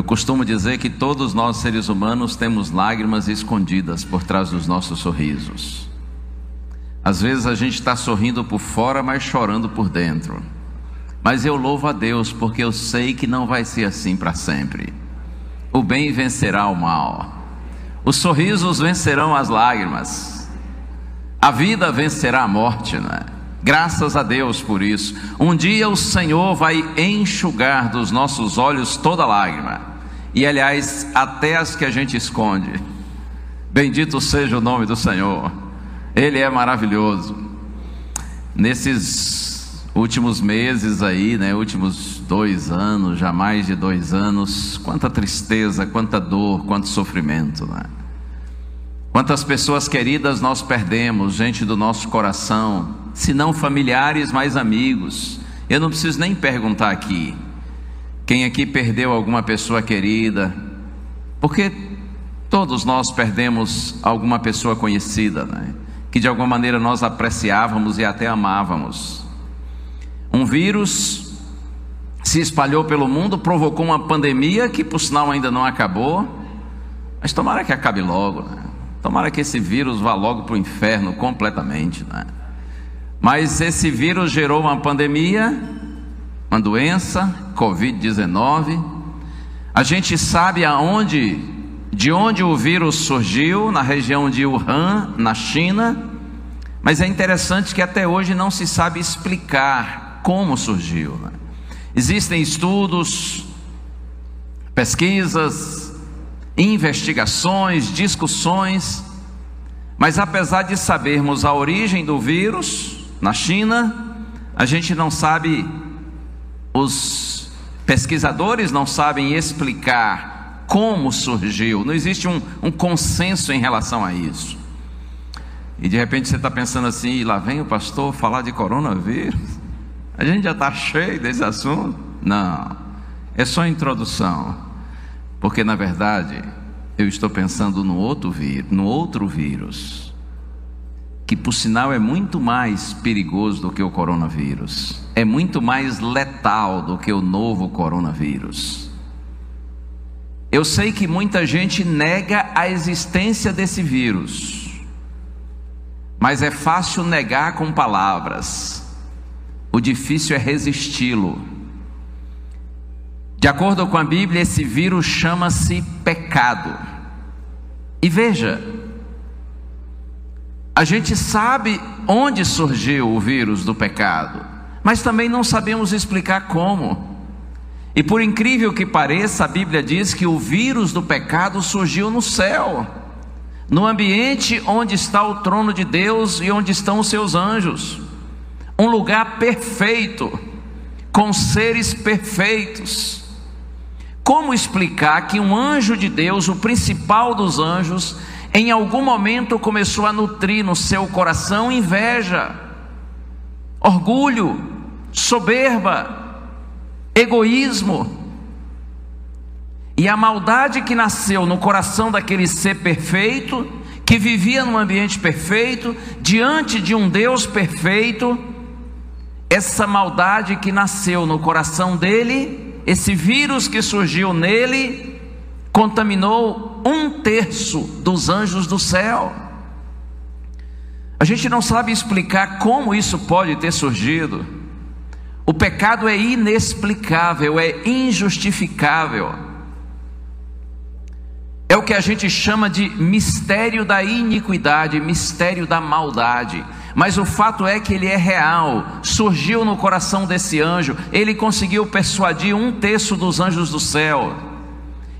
Eu costumo dizer que todos nós seres humanos temos lágrimas escondidas por trás dos nossos sorrisos. Às vezes a gente está sorrindo por fora, mas chorando por dentro. Mas eu louvo a Deus porque eu sei que não vai ser assim para sempre. O bem vencerá o mal, os sorrisos vencerão as lágrimas, a vida vencerá a morte, né? Graças a Deus por isso. Um dia o Senhor vai enxugar dos nossos olhos toda lágrima, e aliás, até as que a gente esconde. Bendito seja o nome do Senhor, Ele é maravilhoso. Nesses últimos meses aí, né, últimos dois anos, já mais de dois anos, quanta tristeza, quanta dor, quanto sofrimento, né? Quantas pessoas queridas nós perdemos, gente do nosso coração, se não familiares, mas amigos. Eu não preciso nem perguntar aqui. Quem aqui perdeu alguma pessoa querida? Porque todos nós perdemos alguma pessoa conhecida, né? que de alguma maneira nós apreciávamos e até amávamos. Um vírus se espalhou pelo mundo, provocou uma pandemia que, por sinal, ainda não acabou, mas tomara que acabe logo, né? tomara que esse vírus vá logo para o inferno completamente. Né? Mas esse vírus gerou uma pandemia, uma doença, Covid-19. A gente sabe aonde, de onde o vírus surgiu, na região de Wuhan, na China. Mas é interessante que até hoje não se sabe explicar como surgiu. Né? Existem estudos, pesquisas, investigações, discussões, mas apesar de sabermos a origem do vírus, na China, a gente não sabe, os pesquisadores não sabem explicar como surgiu, não existe um, um consenso em relação a isso. E de repente você está pensando assim, lá vem o pastor falar de coronavírus, a gente já está cheio desse assunto. Não, é só introdução, porque na verdade eu estou pensando no outro vírus, no outro vírus que por sinal é muito mais perigoso do que o coronavírus, é muito mais letal do que o novo coronavírus. Eu sei que muita gente nega a existência desse vírus, mas é fácil negar com palavras, o difícil é resisti-lo. De acordo com a Bíblia, esse vírus chama-se pecado. E veja, a gente sabe onde surgiu o vírus do pecado, mas também não sabemos explicar como. E por incrível que pareça, a Bíblia diz que o vírus do pecado surgiu no céu, no ambiente onde está o trono de Deus e onde estão os seus anjos, um lugar perfeito, com seres perfeitos. Como explicar que um anjo de Deus, o principal dos anjos, em algum momento começou a nutrir no seu coração inveja, orgulho, soberba, egoísmo. E a maldade que nasceu no coração daquele ser perfeito, que vivia num ambiente perfeito, diante de um Deus perfeito, essa maldade que nasceu no coração dele, esse vírus que surgiu nele, contaminou um terço dos anjos do céu. A gente não sabe explicar como isso pode ter surgido. O pecado é inexplicável, é injustificável. É o que a gente chama de mistério da iniquidade, mistério da maldade. Mas o fato é que ele é real, surgiu no coração desse anjo, ele conseguiu persuadir um terço dos anjos do céu.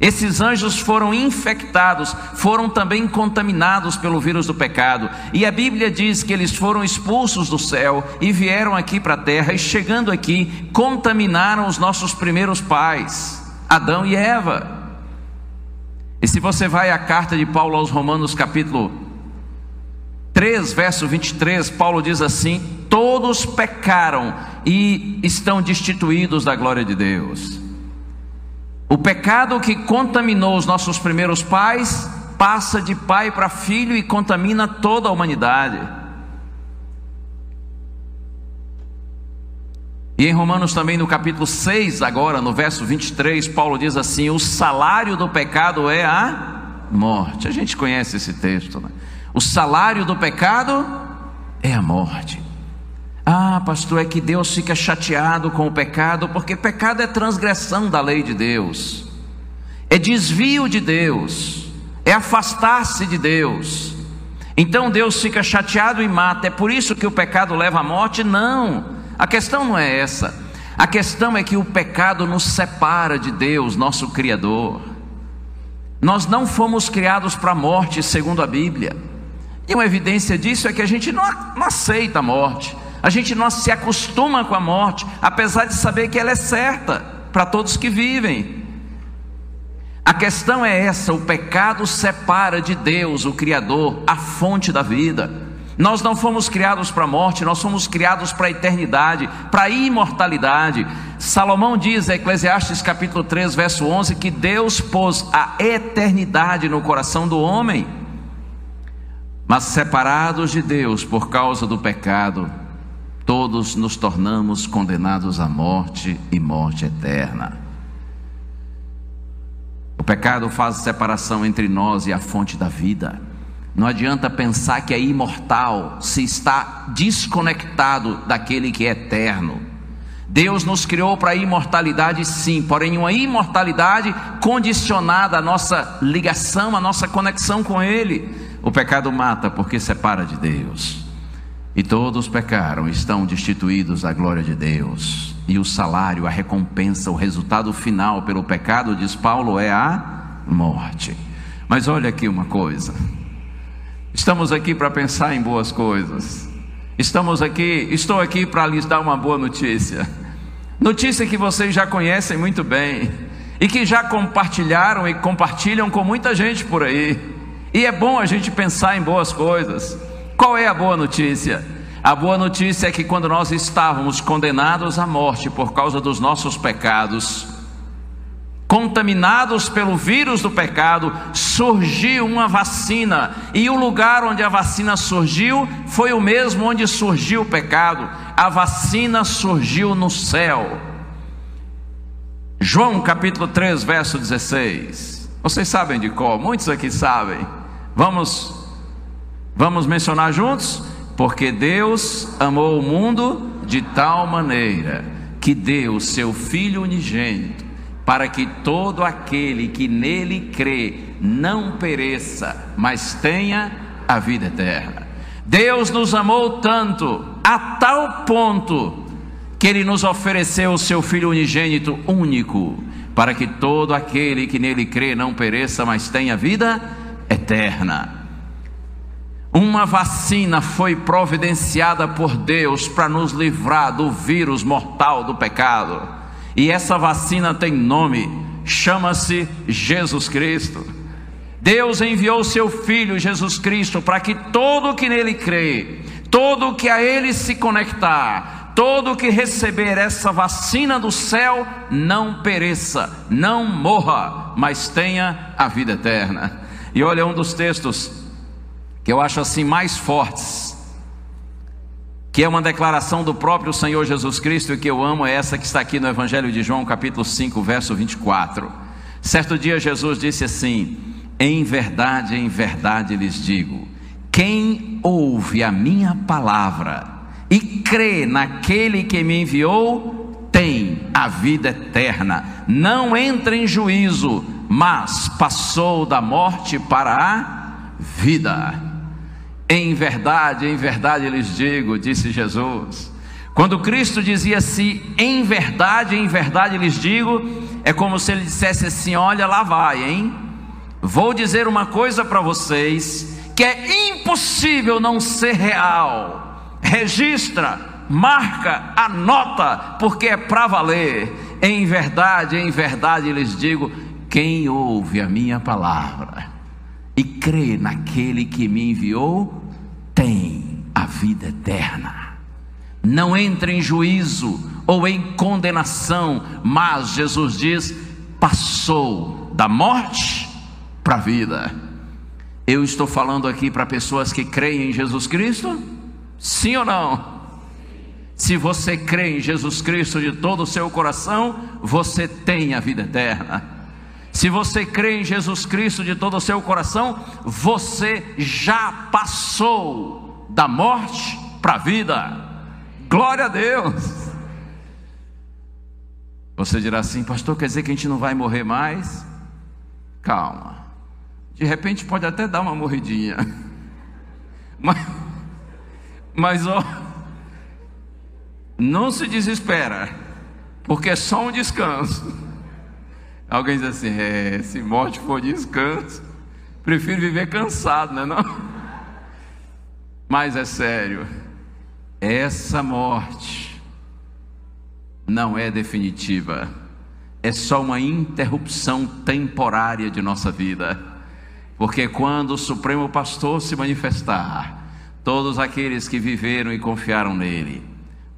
Esses anjos foram infectados, foram também contaminados pelo vírus do pecado, e a Bíblia diz que eles foram expulsos do céu e vieram aqui para a terra, e chegando aqui, contaminaram os nossos primeiros pais, Adão e Eva. E se você vai à carta de Paulo aos Romanos, capítulo 3, verso 23, Paulo diz assim: Todos pecaram e estão destituídos da glória de Deus. O pecado que contaminou os nossos primeiros pais passa de pai para filho e contamina toda a humanidade. E em Romanos também no capítulo 6, agora no verso 23, Paulo diz assim: "O salário do pecado é a morte". A gente conhece esse texto, né? O salário do pecado é a morte. Ah, pastor, é que Deus fica chateado com o pecado, porque pecado é transgressão da lei de Deus, é desvio de Deus, é afastar-se de Deus. Então Deus fica chateado e mata, é por isso que o pecado leva à morte? Não. A questão não é essa. A questão é que o pecado nos separa de Deus, nosso Criador. Nós não fomos criados para a morte, segundo a Bíblia. E uma evidência disso é que a gente não, aceita a morte, a gente não se acostuma com a morte, apesar de saber que ela é certa para todos que vivem. A questão é essa: o pecado separa de Deus, o Criador, a fonte da vida. Nós não fomos criados para a morte, nós fomos criados para a eternidade, para a imortalidade. Salomão diz, Eclesiastes capítulo 3, verso 11, que Deus pôs a eternidade no coração do homem. Mas separados de Deus por causa do pecado, todos nos tornamos condenados à morte e morte eterna. O pecado faz separação entre nós e a fonte da vida. Não adianta pensar que é imortal se está desconectado daquele que é eterno. Deus nos criou para a imortalidade, sim, porém, uma imortalidade condicionada à nossa ligação, à nossa conexão com Ele. O pecado mata porque separa de Deus. E todos pecaram, estão destituídos da glória de Deus. E o salário, a recompensa, o resultado final pelo pecado, diz Paulo, é a morte. Mas olha aqui uma coisa. Estamos aqui para pensar em boas coisas. Estamos aqui, estou aqui para lhes dar uma boa notícia. Notícia que vocês já conhecem muito bem e que já compartilharam e compartilham com muita gente por aí. E é bom a gente pensar em boas coisas. Qual é a boa notícia? A boa notícia é que quando nós estávamos condenados à morte por causa dos nossos pecados, contaminados pelo vírus do pecado, surgiu uma vacina, e o lugar onde a vacina surgiu foi o mesmo onde surgiu o pecado. A vacina surgiu no céu. João capítulo 3, verso 16. Vocês sabem de qual? Muitos aqui sabem. Vamos vamos mencionar juntos? Porque Deus amou o mundo de tal maneira que deu seu filho unigênito para que todo aquele que nele crê não pereça, mas tenha a vida eterna. Deus nos amou tanto, a tal ponto, que Ele nos ofereceu o Seu Filho unigênito único, para que todo aquele que nele crê não pereça, mas tenha vida eterna. Uma vacina foi providenciada por Deus para nos livrar do vírus mortal do pecado. E essa vacina tem nome, chama-se Jesus Cristo. Deus enviou seu Filho Jesus Cristo para que todo que nele crê, todo que a ele se conectar, todo que receber essa vacina do céu, não pereça, não morra, mas tenha a vida eterna. E olha um dos textos que eu acho assim mais fortes que é uma declaração do próprio Senhor Jesus Cristo e que eu amo, é essa que está aqui no Evangelho de João, capítulo 5, verso 24. Certo dia Jesus disse assim: Em verdade, em verdade lhes digo, quem ouve a minha palavra e crê naquele que me enviou, tem a vida eterna, não entra em juízo, mas passou da morte para a vida. Em verdade, em verdade lhes digo, disse Jesus. Quando Cristo dizia assim, em verdade, em verdade lhes digo, é como se ele dissesse assim: olha, lá vai, hein? Vou dizer uma coisa para vocês que é impossível não ser real. Registra, marca, anota, porque é para valer. Em verdade, em verdade lhes digo: quem ouve a minha palavra e crê naquele que me enviou, tem a vida eterna. Não entra em juízo ou em condenação, mas Jesus diz: passou da morte para a vida. Eu estou falando aqui para pessoas que creem em Jesus Cristo? Sim ou não? Se você crê em Jesus Cristo de todo o seu coração, você tem a vida eterna. Se você crê em Jesus Cristo de todo o seu coração, você já passou da morte para a vida. Glória a Deus. Você dirá assim, pastor, quer dizer que a gente não vai morrer mais? Calma. De repente pode até dar uma morridinha. Mas, mas ó, não se desespera, porque é só um descanso. Alguém diz assim: é, se morte for descanso, prefiro viver cansado, não é? Não? Mas é sério, essa morte não é definitiva, é só uma interrupção temporária de nossa vida, porque quando o Supremo Pastor se manifestar, todos aqueles que viveram e confiaram nele,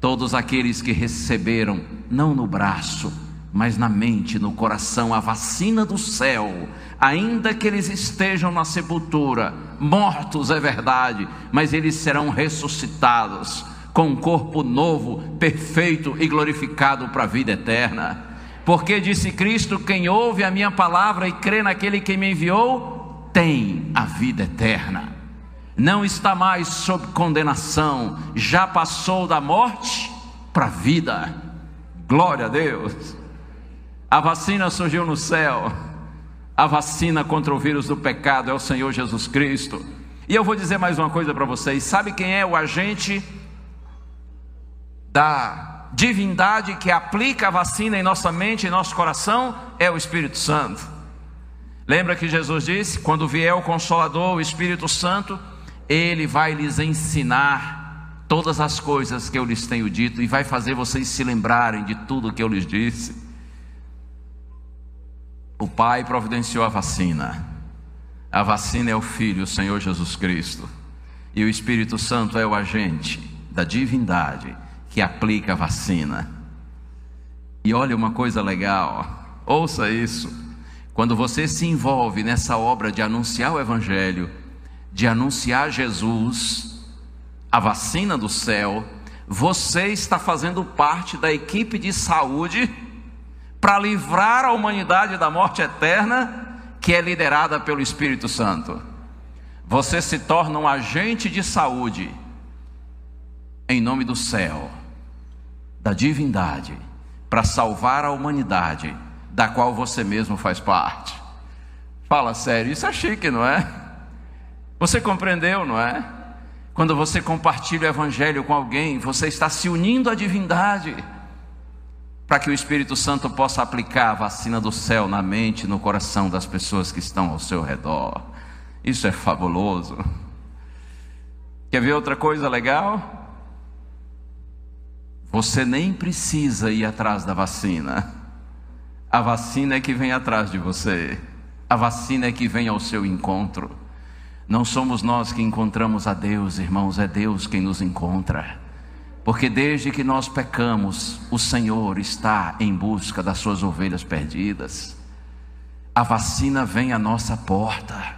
Todos aqueles que receberam, não no braço, mas na mente, no coração, a vacina do céu, ainda que eles estejam na sepultura, mortos é verdade, mas eles serão ressuscitados com um corpo novo, perfeito e glorificado para a vida eterna. Porque disse Cristo: quem ouve a minha palavra e crê naquele que me enviou, tem a vida eterna não está mais sob condenação, já passou da morte para a vida. Glória a Deus. A vacina surgiu no céu. A vacina contra o vírus do pecado é o Senhor Jesus Cristo. E eu vou dizer mais uma coisa para vocês: sabe quem é o agente da divindade que aplica a vacina em nossa mente, em nosso coração? É o Espírito Santo. Lembra que Jesus disse: quando vier o Consolador, o Espírito Santo, ele vai lhes ensinar todas as coisas que eu lhes tenho dito e vai fazer vocês se lembrarem de tudo que eu lhes disse. O Pai providenciou a vacina. A vacina é o Filho, o Senhor Jesus Cristo. E o Espírito Santo é o agente da divindade que aplica a vacina. E olha uma coisa legal, ouça isso. Quando você se envolve nessa obra de anunciar o Evangelho, de anunciar Jesus, a vacina do céu, você está fazendo parte da equipe de saúde para livrar a humanidade da morte eterna, que é liderada pelo Espírito Santo. Você se torna um agente de saúde em nome do céu, da divindade, para salvar a humanidade, da qual você mesmo faz parte. Fala sério, isso é chique, não é? Você compreendeu, não é? Quando você compartilha o Evangelho com alguém, você está se unindo à divindade, para que o Espírito Santo possa aplicar a vacina do céu na mente e no coração das pessoas que estão ao seu redor. Isso é fabuloso. Quer ver outra coisa legal? Você nem precisa ir atrás da vacina. A vacina é que vem atrás de você. A vacina é que vem ao seu encontro. Não somos nós que encontramos a Deus, irmãos, é Deus quem nos encontra. Porque desde que nós pecamos, o Senhor está em busca das suas ovelhas perdidas. A vacina vem à nossa porta.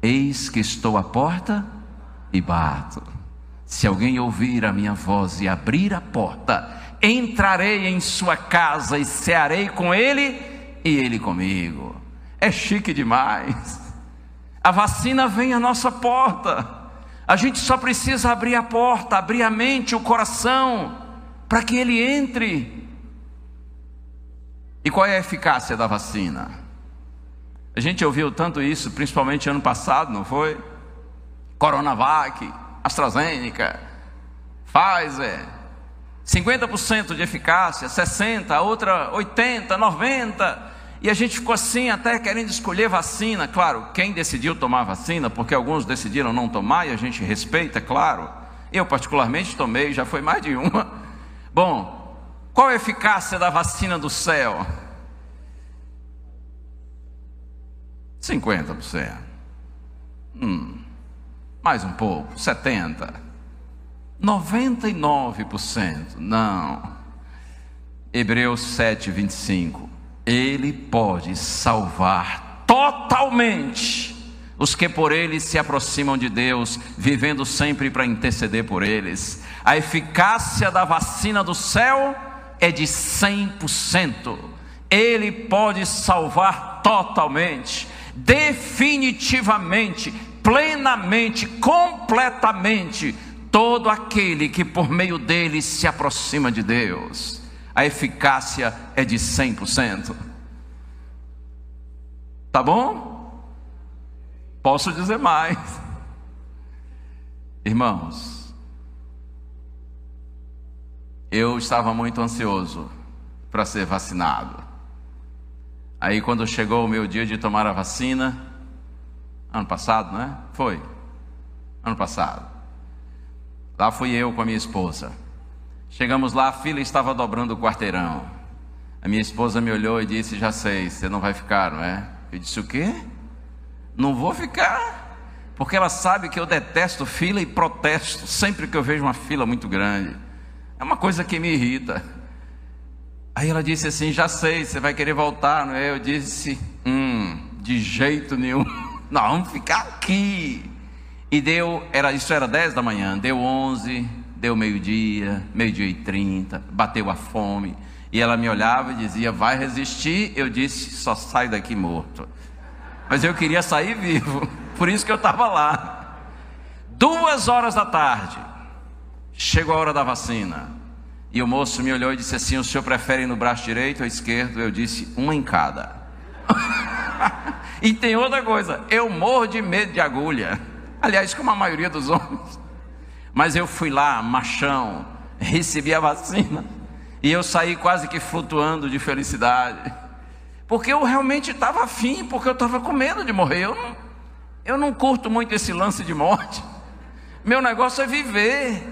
Eis que estou à porta e bato. Se alguém ouvir a minha voz e abrir a porta, entrarei em sua casa e cearei com ele e ele comigo. É chique demais. A vacina vem à nossa porta. A gente só precisa abrir a porta, abrir a mente, o coração, para que ele entre. E qual é a eficácia da vacina? A gente ouviu tanto isso, principalmente ano passado, não foi? Coronavac, AstraZeneca, Pfizer, 50% de eficácia, 60%, a outra 80%, 90%. E a gente ficou assim, até querendo escolher vacina. Claro, quem decidiu tomar vacina, porque alguns decidiram não tomar e a gente respeita, claro. Eu, particularmente, tomei, já foi mais de uma. Bom, qual a eficácia da vacina do céu? 50%. Hum, mais um pouco, 70%. 99%. Não. Hebreus 7, 25. Ele pode salvar totalmente os que por eles se aproximam de Deus, vivendo sempre para interceder por eles. A eficácia da vacina do céu é de 100%. Ele pode salvar totalmente, definitivamente, plenamente, completamente todo aquele que por meio dele se aproxima de Deus. A eficácia é de 100%. Tá bom? Posso dizer mais. Irmãos, eu estava muito ansioso para ser vacinado. Aí, quando chegou o meu dia de tomar a vacina, ano passado, né? Foi, ano passado. Lá fui eu com a minha esposa. Chegamos lá, a fila estava dobrando o quarteirão. A minha esposa me olhou e disse: Já sei, você não vai ficar, não é? Eu disse: O quê? Não vou ficar, porque ela sabe que eu detesto fila e protesto sempre que eu vejo uma fila muito grande. É uma coisa que me irrita. Aí ela disse assim: Já sei, você vai querer voltar, não é? Eu disse: Hum, de jeito nenhum. Não, vamos ficar aqui. E deu, era, isso era 10 da manhã, deu 11, deu meio-dia, meio-dia e 30, bateu a fome. E ela me olhava e dizia: Vai resistir? Eu disse: Só sai daqui morto mas eu queria sair vivo, por isso que eu estava lá. Duas horas da tarde, chegou a hora da vacina, e o moço me olhou e disse assim: O senhor prefere no braço direito ou esquerdo? Eu disse: Uma em cada. e tem outra coisa: eu morro de medo de agulha. Aliás, como a maioria dos homens. Mas eu fui lá, machão, recebi a vacina, e eu saí quase que flutuando de felicidade. Porque eu realmente estava afim, porque eu estava com medo de morrer. Eu não, eu não curto muito esse lance de morte. Meu negócio é viver.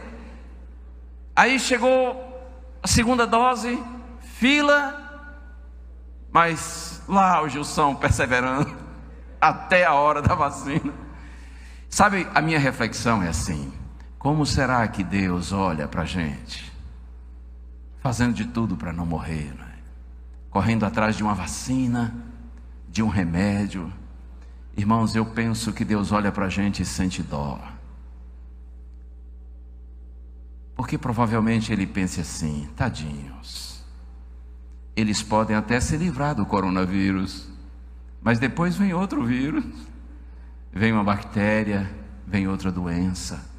Aí chegou a segunda dose, fila, mas lá o Gilson perseverando até a hora da vacina. Sabe, a minha reflexão é assim: como será que Deus olha para a gente, fazendo de tudo para não morrer? Né? correndo atrás de uma vacina, de um remédio. Irmãos, eu penso que Deus olha para a gente e sente dó. Porque provavelmente ele pense assim: tadinhos, eles podem até se livrar do coronavírus, mas depois vem outro vírus, vem uma bactéria, vem outra doença.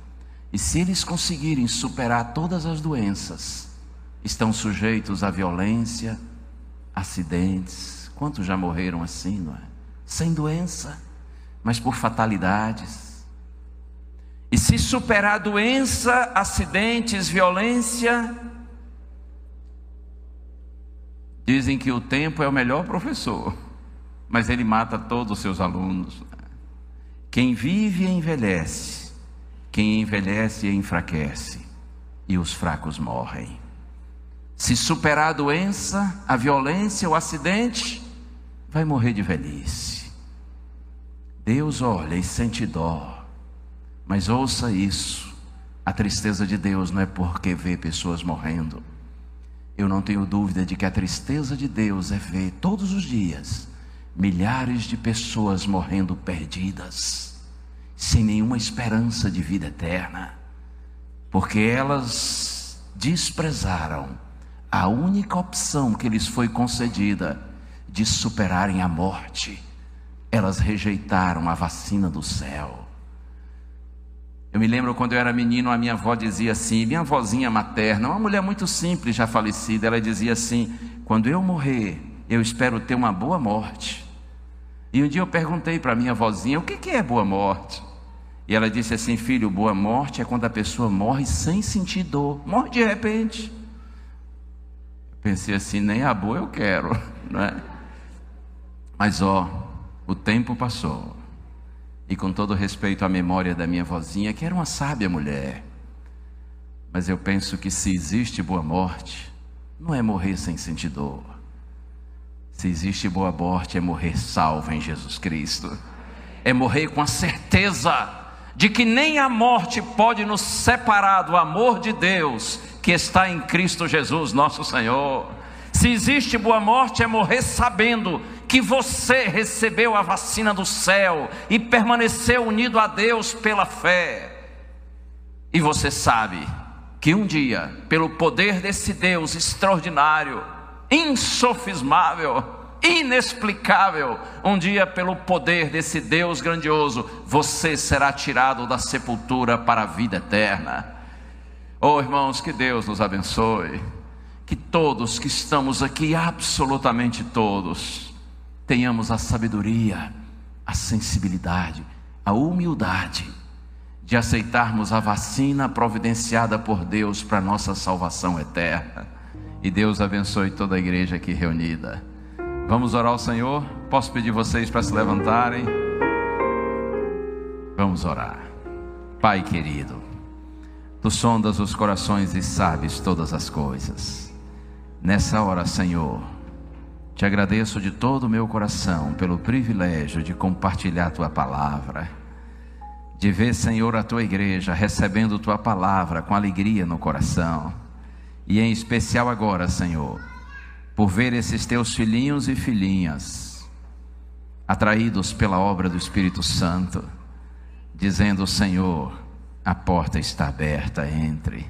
E se eles conseguirem superar todas as doenças, estão sujeitos à violência, acidentes. Quantos já morreram assim, não é? Sem doença, mas por fatalidades. E se superar doença, acidentes, violência, dizem que o tempo é o melhor professor, mas ele mata todos os seus alunos. Quem vive envelhece, quem envelhece enfraquece, e os fracos morrem. Se superar a doença, a violência, o acidente, vai morrer de velhice. Deus olha e sente dó, mas ouça isso: a tristeza de Deus não é porque vê pessoas morrendo. Eu não tenho dúvida de que a tristeza de Deus é ver todos os dias milhares de pessoas morrendo perdidas, sem nenhuma esperança de vida eterna, porque elas desprezaram a única opção que lhes foi concedida de superarem a morte, elas rejeitaram a vacina do céu. Eu me lembro quando eu era menino, a minha avó dizia assim, minha avózinha materna, uma mulher muito simples, já falecida, ela dizia assim: quando eu morrer, eu espero ter uma boa morte. E um dia eu perguntei para minha avózinha, o que, que é boa morte? E ela disse assim: filho, boa morte é quando a pessoa morre sem sentir dor, morre de repente. Pensei assim, nem a boa eu quero, não é? Mas ó, o tempo passou. E com todo respeito à memória da minha vozinha, que era uma sábia mulher, mas eu penso que se existe boa morte, não é morrer sem sentir dor. Se existe boa morte, é morrer salvo em Jesus Cristo. É morrer com a certeza de que nem a morte pode nos separar do amor de Deus que está em Cristo Jesus, nosso Senhor. Se existe boa morte, é morrer sabendo que você recebeu a vacina do céu e permaneceu unido a Deus pela fé. E você sabe que um dia, pelo poder desse Deus extraordinário, insofismável, inexplicável, um dia, pelo poder desse Deus grandioso, você será tirado da sepultura para a vida eterna. Oh, irmãos, que Deus nos abençoe. Que todos que estamos aqui, absolutamente todos, tenhamos a sabedoria, a sensibilidade, a humildade de aceitarmos a vacina providenciada por Deus para nossa salvação eterna. E Deus abençoe toda a igreja aqui reunida. Vamos orar ao Senhor? Posso pedir vocês para se levantarem? Vamos orar. Pai querido, tu sondas os corações e sabes todas as coisas. Nessa hora, Senhor, te agradeço de todo o meu coração pelo privilégio de compartilhar tua palavra de ver, Senhor, a tua igreja recebendo tua palavra com alegria no coração. E em especial agora, Senhor, por ver esses teus filhinhos e filhinhas atraídos pela obra do Espírito Santo, dizendo: Senhor, a porta está aberta, entre.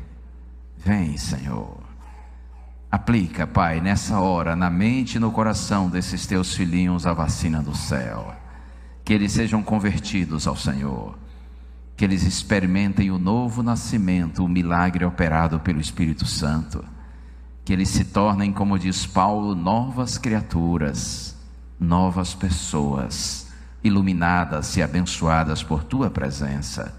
Vem, Senhor. Aplica, Pai, nessa hora, na mente e no coração desses teus filhinhos a vacina do céu. Que eles sejam convertidos ao Senhor que eles experimentem o novo nascimento, o milagre operado pelo Espírito Santo, que eles se tornem, como diz Paulo, novas criaturas, novas pessoas, iluminadas e abençoadas por tua presença.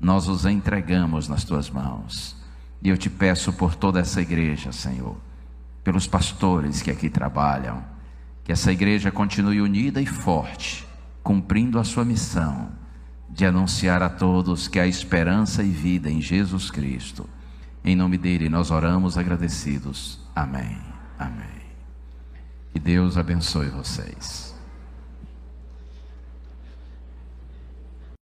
Nós os entregamos nas tuas mãos. E eu te peço por toda essa igreja, Senhor, pelos pastores que aqui trabalham, que essa igreja continue unida e forte, cumprindo a sua missão de anunciar a todos que há esperança e vida em Jesus Cristo. Em nome dele nós oramos agradecidos. Amém. Amém. Que Deus abençoe vocês.